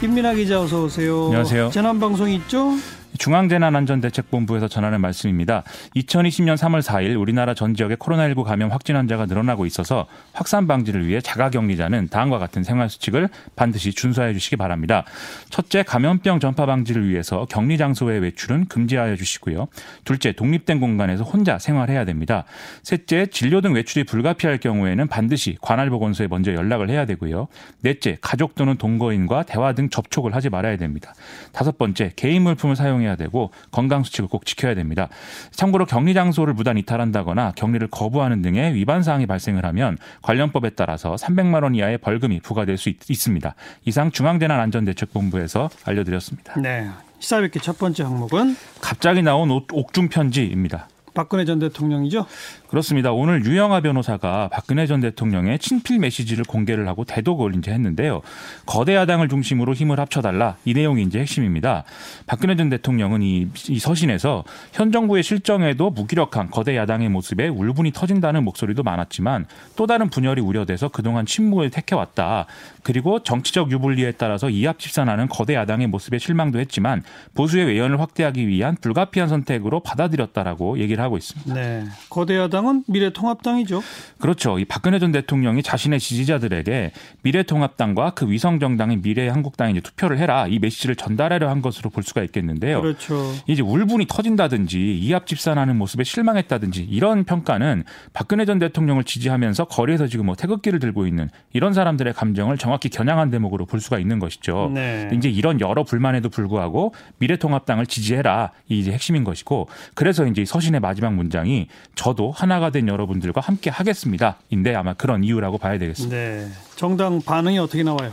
김민아 기자 어서 오세요. 안녕하세요. 재난 방송 있죠? 중앙재난안전대책본부에서 전하는 말씀입니다. 2020년 3월 4일 우리나라 전 지역의 코로나19 감염 확진 환자가 늘어나고 있어서 확산 방지를 위해 자가격리자는 다음과 같은 생활수칙을 반드시 준수해 주시기 바랍니다. 첫째, 감염병 전파 방지를 위해서 격리 장소의 외출은 금지하여 주시고요. 둘째, 독립된 공간에서 혼자 생활해야 됩니다. 셋째, 진료 등 외출이 불가피할 경우에는 반드시 관할보건소에 먼저 연락을 해야 되고요. 넷째, 가족 또는 동거인과 대화 등 접촉을 하지 말아야 됩니다. 다섯 번째, 개인 물품을 사용해야 해야 되고 건강 수칙을 꼭 지켜야 됩니다. 참고로 격리 장소를 무단 이탈한다거나 격리를 거부하는 등의 위반 사항이 발생을 하면 관련법에 따라서 300만 원 이하의 벌금이 부과될 수 있, 습니다 이상 중앙재난안전대책본부에서 알려드렸습니다. 네. 시사뵙기 첫 번째 항목은 갑자기 나온 옥중 편지입니다. 박근혜 전 대통령이죠? 그렇습니다. 오늘 유영아 변호사가 박근혜 전 대통령의 친필 메시지를 공개를 하고 대독을 이제 했는데요. 거대 야당을 중심으로 힘을 합쳐달라 이 내용이 이제 핵심입니다. 박근혜 전 대통령은 이, 이 서신에서 현 정부의 실정에도 무기력한 거대 야당의 모습에 울분이 터진다는 목소리도 많았지만 또 다른 분열이 우려돼서 그동안 침묵을 택해왔다. 그리고 정치적 유불리에 따라서 이합집산하는 거대 야당의 모습에 실망도 했지만 보수의 외연을 확대하기 위한 불가피한 선택으로 받아들였다라고 얘기를 하고 있습니다. 네. 거대 야당 야당은 미래통합당이죠. 그렇죠. 이 박근혜 전 대통령이 자신의 지지자들에게 미래통합당과 그 위성정당인 미래한국당에 이제 투표를 해라 이 메시지를 전달하려 한 것으로 볼 수가 있겠는데요. 그렇죠. 이제 울분이 터진다든지 이합 집산하는 모습에 실망했다든지 이런 평가는 박근혜 전 대통령을 지지하면서 거리에서 지금 뭐 태극기를 들고 있는 이런 사람들의 감정을 정확히 겨냥한 대목으로 볼 수가 있는 것이죠. 네. 이제 이런 여러 불만에도 불구하고 미래통합당을 지지해라 이 이제 핵심인 것이고 그래서 이제 서신의 마지막 문장이 저도 한 하나가 된 여러분들과 함께 하겠습니다. 인데 아마 그런 이유라고 봐야 되겠습니다. 네. 정당 반응이 어떻게 나와요?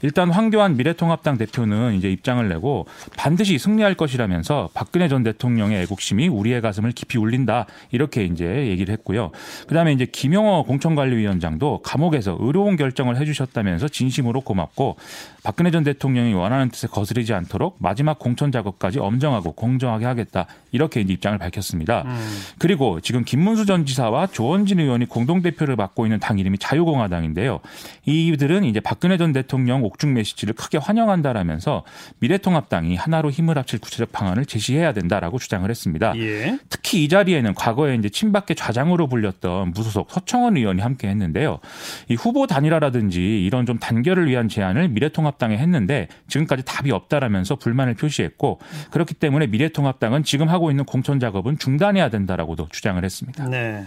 일단 황교안 미래통합당 대표는 이제 입장을 내고 반드시 승리할 것이라면서 박근혜 전 대통령의 애국심이 우리의 가슴을 깊이 울린다 이렇게 이제 얘기를 했고요. 그다음에 이제 김영호 공천관리위원장도 감옥에서 의로운 결정을 해주셨다면서 진심으로 고맙고 박근혜 전 대통령이 원하는 뜻에 거스르지 않도록 마지막 공천 작업까지 엄정하고 공정하게 하겠다 이렇게 이제 입장을 밝혔습니다. 음. 그리고 지금 김문수 전 지사와 조원진 의원이 공동 대표를 맡고 있는 당 이름이 자유공화당인데요. 이들은 이제 박근혜 전 대통령 옥중 메시지를 크게 환영한다라면서 미래통합당이 하나로 힘을 합칠 구체적 방안을 제시해야 된다라고 주장을 했습니다. 예. 특히 이 자리에는 과거에 이제 친박계 좌장으로 불렸던 무소속 서청원 의원이 함께 했는데요. 이 후보 단일화라든지 이런 좀 단결을 위한 제안을 미래통합 미래통합당에 했는데 지금까지 답이 없다라면서 불만을 표시했고 그렇기 때문에 미래통합당은 지금 하고 있는 공천 작업은 중단해야 된다라고도 주장을 했습니다. 네.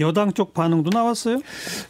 여당 쪽 반응도 나왔어요?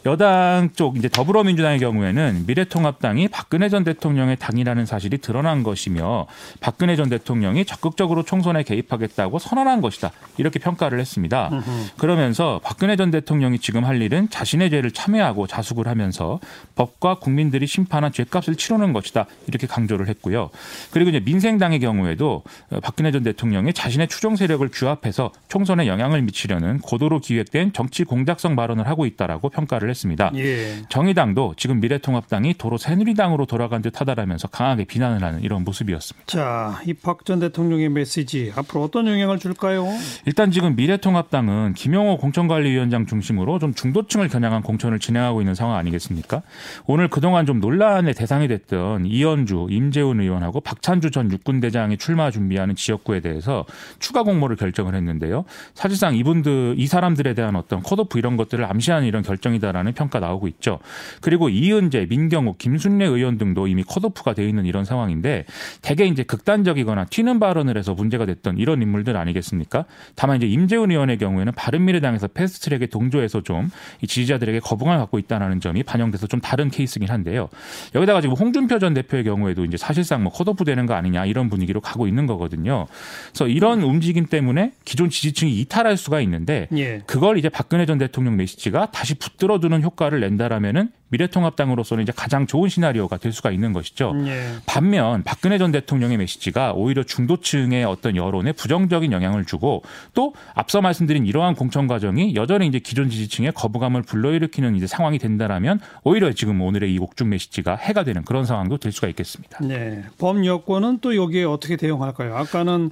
여당 쪽 이제 더불어민주당의 경우에는 미래통합당이 박근혜 전 대통령의 당이라는 사실이 드러난 것이며 박근혜 전 대통령이 적극적으로 총선에 개입하겠다고 선언한 것이다 이렇게 평가를 했습니다. 그러면서 박근혜 전 대통령이 지금 할 일은 자신의 죄를 참여하고 자숙을 하면서 법과 국민들이 심판한 죄값을 치르는 것이다 이렇게 강조를 했고요. 그리고 이제 민생당의 경우에도 박근혜 전 대통령이 자신의 추종 세력을 규합해서 총선에 영향을 미치려는 고도로 기획된 정치 정치 공작성 발언을 하고 있다라고 평가를 했습니다. 예. 정의당도 지금 미래통합당이 도로 새누리당으로 돌아간 듯 하다라면서 강하게 비난을 하는 이런 모습이었습니다. 자, 이 박 전 대통령의 메시지 앞으로 어떤 영향을 줄까요? 일단 지금 미래통합당은 김용호 공천관리위원장 중심으로 좀 중도층을 겨냥한 공천을 진행하고 있는 상황 아니겠습니까? 오늘 그동안 좀 논란의 대상이 됐던 이현주, 임재훈 의원하고 박찬주 전 육군대장이 출마 준비하는 지역구에 대해서 추가 공모를 결정을 했는데요. 사실상 이분들 이 사람들에 대한 어떤 컷오프 이런 것들을 암시하는 이런 결정이다라는 평가 나오고 있죠. 그리고 이은재, 민경욱, 김순례 의원 등도 이미 컷오프가 돼 있는 이런 상황인데 대개 이제 극단적이거나 튀는 발언을 해서 문제가 됐던 이런 인물들 아니겠습니까? 다만 이제 임재훈 의원의 경우에는 바른미래당에서 패스트트랙에 동조해서 좀이 지지자들에게 거부감을 갖고 있다는 점이 반영돼서 좀 다른 케이스긴 한데요. 여기다가 지금 홍준표 전 대표의 경우에도 이제 사실상 뭐 컷오프 되는 거 아니냐 이런 분위기로 가고 있는 거거든요. 그래서 이런 움직임 때문에 기존 지지층이 이탈할 수가 있는데 예. 그걸 이제 박근혜 전 대통령 메시지가 다시 붙들어두는 효과를 낸다라면은 미래통합당으로서는 이제 가장 좋은 시나리오가 될 수가 있는 것이죠. 예. 반면 박근혜 전 대통령의 메시지가 오히려 중도층의 어떤 여론에 부정적인 영향을 주고 또 앞서 말씀드린 이러한 공천 과정이 여전히 이제 기존 지지층의 거부감을 불러일으키는 이제 상황이 된다라면 오히려 지금 오늘의 이 옥중 메시지가 해가 되는 그런 상황도 될 수가 있겠습니다. 네. 범 여권은 또 여기에 어떻게 대응할까요? 아까는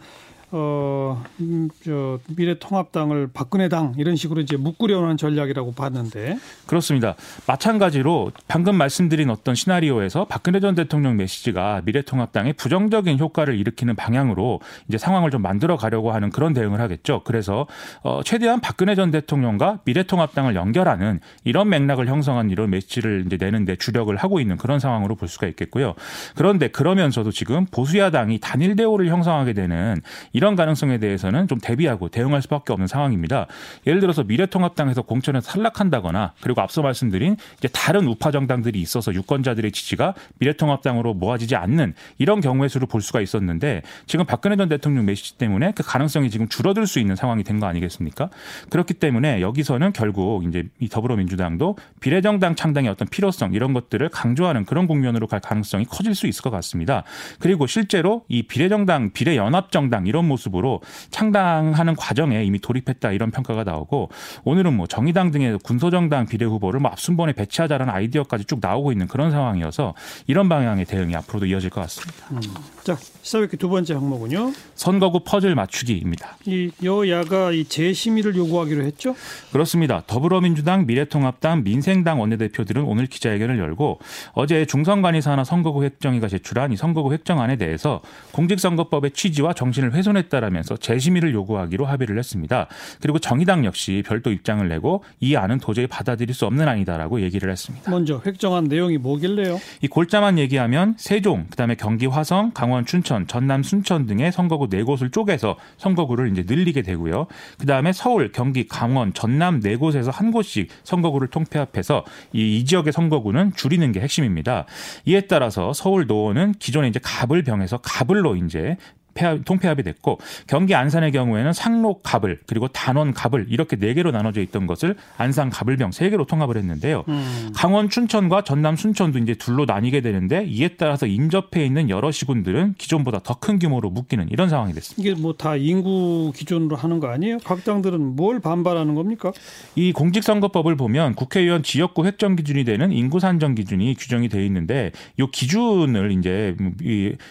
어, 음, 저 미래통합당을 박근혜당 이런 식으로 이제 묶으려는 전략이라고 봤는데 그렇습니다. 마찬가지로 방금 말씀드린 어떤 시나리오에서 박근혜 전 대통령 메시지가 미래통합당의 부정적인 효과를 일으키는 방향으로 이제 상황을 좀 만들어 가려고 하는 그런 대응을 하겠죠. 그래서 어, 최대한 박근혜 전 대통령과 미래통합당을 연결하는 이런 맥락을 형성한 이런 메시지를 이제 내는데 주력을 하고 있는 그런 상황으로 볼 수가 있겠고요. 그런데 그러면서도 지금 보수야당이 단일 대우를 형성하게 되는 이런 가능성에 대해서는 좀 대비하고 대응할 수밖에 없는 상황입니다. 예를 들어서 미래통합당에서 공천에서 탈락한다거나 그리고 앞서 말씀드린 이제 다른 우파 정당들이 있어서 유권자들의 지지가 미래통합당으로 모아지지 않는 이런 경우의 수를 볼 수가 있었는데 지금 박근혜 전 대통령 메시지 때문에 그 가능성이 지금 줄어들 수 있는 상황이 된 거 아니겠습니까? 그렇기 때문에 여기서는 결국 이제 이 더불어민주당도 비례정당 창당의 어떤 필요성 이런 것들을 강조하는 그런 국면으로 갈 가능성이 커질 수 있을 것 같습니다. 그리고 실제로 이 비례정당, 비례연합정당 이런 모습으로 창당하는 과정에 이미 돌입했다 이런 평가가 나오고 오늘은 뭐 정의당 등의 군소정당 비례 후보를 뭐 앞순번에 배치하자라는 아이디어까지 쭉 나오고 있는 그런 상황이어서 이런 방향의 대응이 앞으로도 이어질 것 같습니다. 음. 자 시사회기 두 번째 항목은요. 선거구 퍼즐 맞추기입니다. 이 여야가 이 재심의를 요구하기로 했죠. 그렇습니다. 더불어민주당, 미래통합당, 민생당 원내대표들은 오늘 기자회견을 열고 어제 중선관위사나 선거구 획정위가 제출한 이 선거구 획정안에 대해서 공직선거법의 취지와 정신을 훼손 했다라면서 재심의를 요구하기로 합의를 했습니다. 그리고 정의당 역시 별도 입장을 내고 이 안은 도저히 받아들일 수 없는 안이다라고 얘기를 했습니다. 먼저 획정안 내용이 뭐길래요? 이 골자만 얘기하면 세종, 그다음에 경기 화성, 강원 춘천, 전남 순천 등의 선거구 네 곳을 쪼개서 선거구를 이제 늘리게 되고요. 그다음에 서울, 경기, 강원, 전남 네 곳에서 한 곳씩 선거구를 통폐합해서 이, 이 지역의 선거구는 줄이는 게 핵심입니다. 이에 따라서 서울 노원은 기존에 이제 갑을 병해서 갑을로 이제 폐합, 통폐합이 됐고 경기 안산의 경우에는 상록 갑을 그리고 단원 갑을 이렇게 네 개로 나눠져 있던 것을 안산 갑을병 세 개로 통합을 했는데요. 음. 강원 춘천과 전남 순천도 이제 둘로 나뉘게 되는데 이에 따라서 인접해 있는 여러 시군들은 기존보다 더 큰 규모로 묶이는 이런 상황이 됐습니다. 이게 뭐 다 인구 기준으로 하는 거 아니에요? 각 당들은 뭘 반발하는 겁니까? 이 공직선거법을 보면 국회의원 지역구 획정 기준이 되는 인구 산정 기준이 규정이 돼 있는데 이 기준을 이제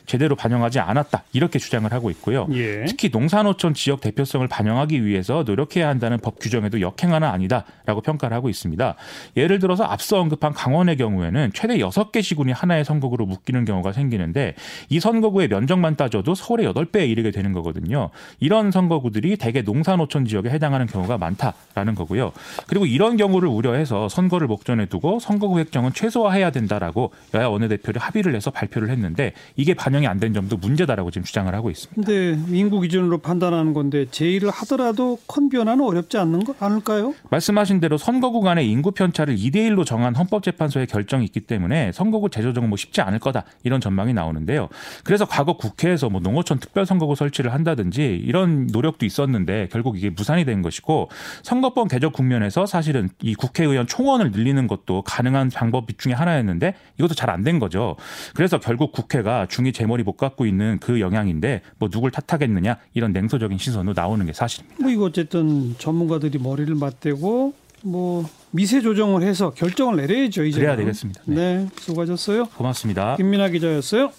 제대로 반영하지 않았다 이렇게 주장. 주장을 하고 있고요. 예. 특히 농산어촌 지역 대표성을 반영하기 위해서 노력해야 한다는 법 규정에도 역행하는 아니다라고 평가를 하고 있습니다. 예를 들어서 앞서 언급한 강원의 경우에는 최대 6개 시군이 하나의 선거구로 묶이는 경우가 생기는데 이 선거구의 면적만 따져도 서울의 8배에 이르게 되는 거거든요. 이런 선거구들이 대개 농산어촌 지역에 해당하는 경우가 많다라는 거고요. 그리고 이런 경우를 우려해서 선거를 목전에 두고 선거구 획정은 최소화해야 된다라고 여야 원내대표를 합의를 해서 발표를 했는데 이게 반영이 안 된 점도 문제다라고 지금 주장을 하고 있습니다. 근데 인구 기준으로 판단하는 건데 제의를 하더라도 큰 변화는 어렵지 않는 거 않을까요? 말씀하신 대로 선거구 간의 인구 편차를 2대 1로 정한 헌법재판소의 결정이 있기 때문에 선거구 재조정은 뭐 쉽지 않을 거다 이런 전망이 나오는데요. 그래서 과거 국회에서 뭐 농어촌 특별선거구 설치를 한다든지 이런 노력도 있었는데 결국 이게 무산이 된 것이고 선거법 개정 국면에서 사실은 이 국회의원 총원을 늘리는 것도 가능한 방법 중에 하나였는데 이것도 잘 안 된 거죠. 그래서 결국 국회가 중이 제 머리 못 갖고 있는 그 영향인데 뭐 누굴 탓하겠느냐 이런 냉소적인 시선으로 나오는 게 사실입니다. 뭐 이거 어쨌든 전문가들이 머리를 맞대고 뭐 미세 조정을 해서 결정을 내려야죠. 이제 그래야 되겠습니다. 네. 네, 수고하셨어요. 고맙습니다. 김민아 기자였어요.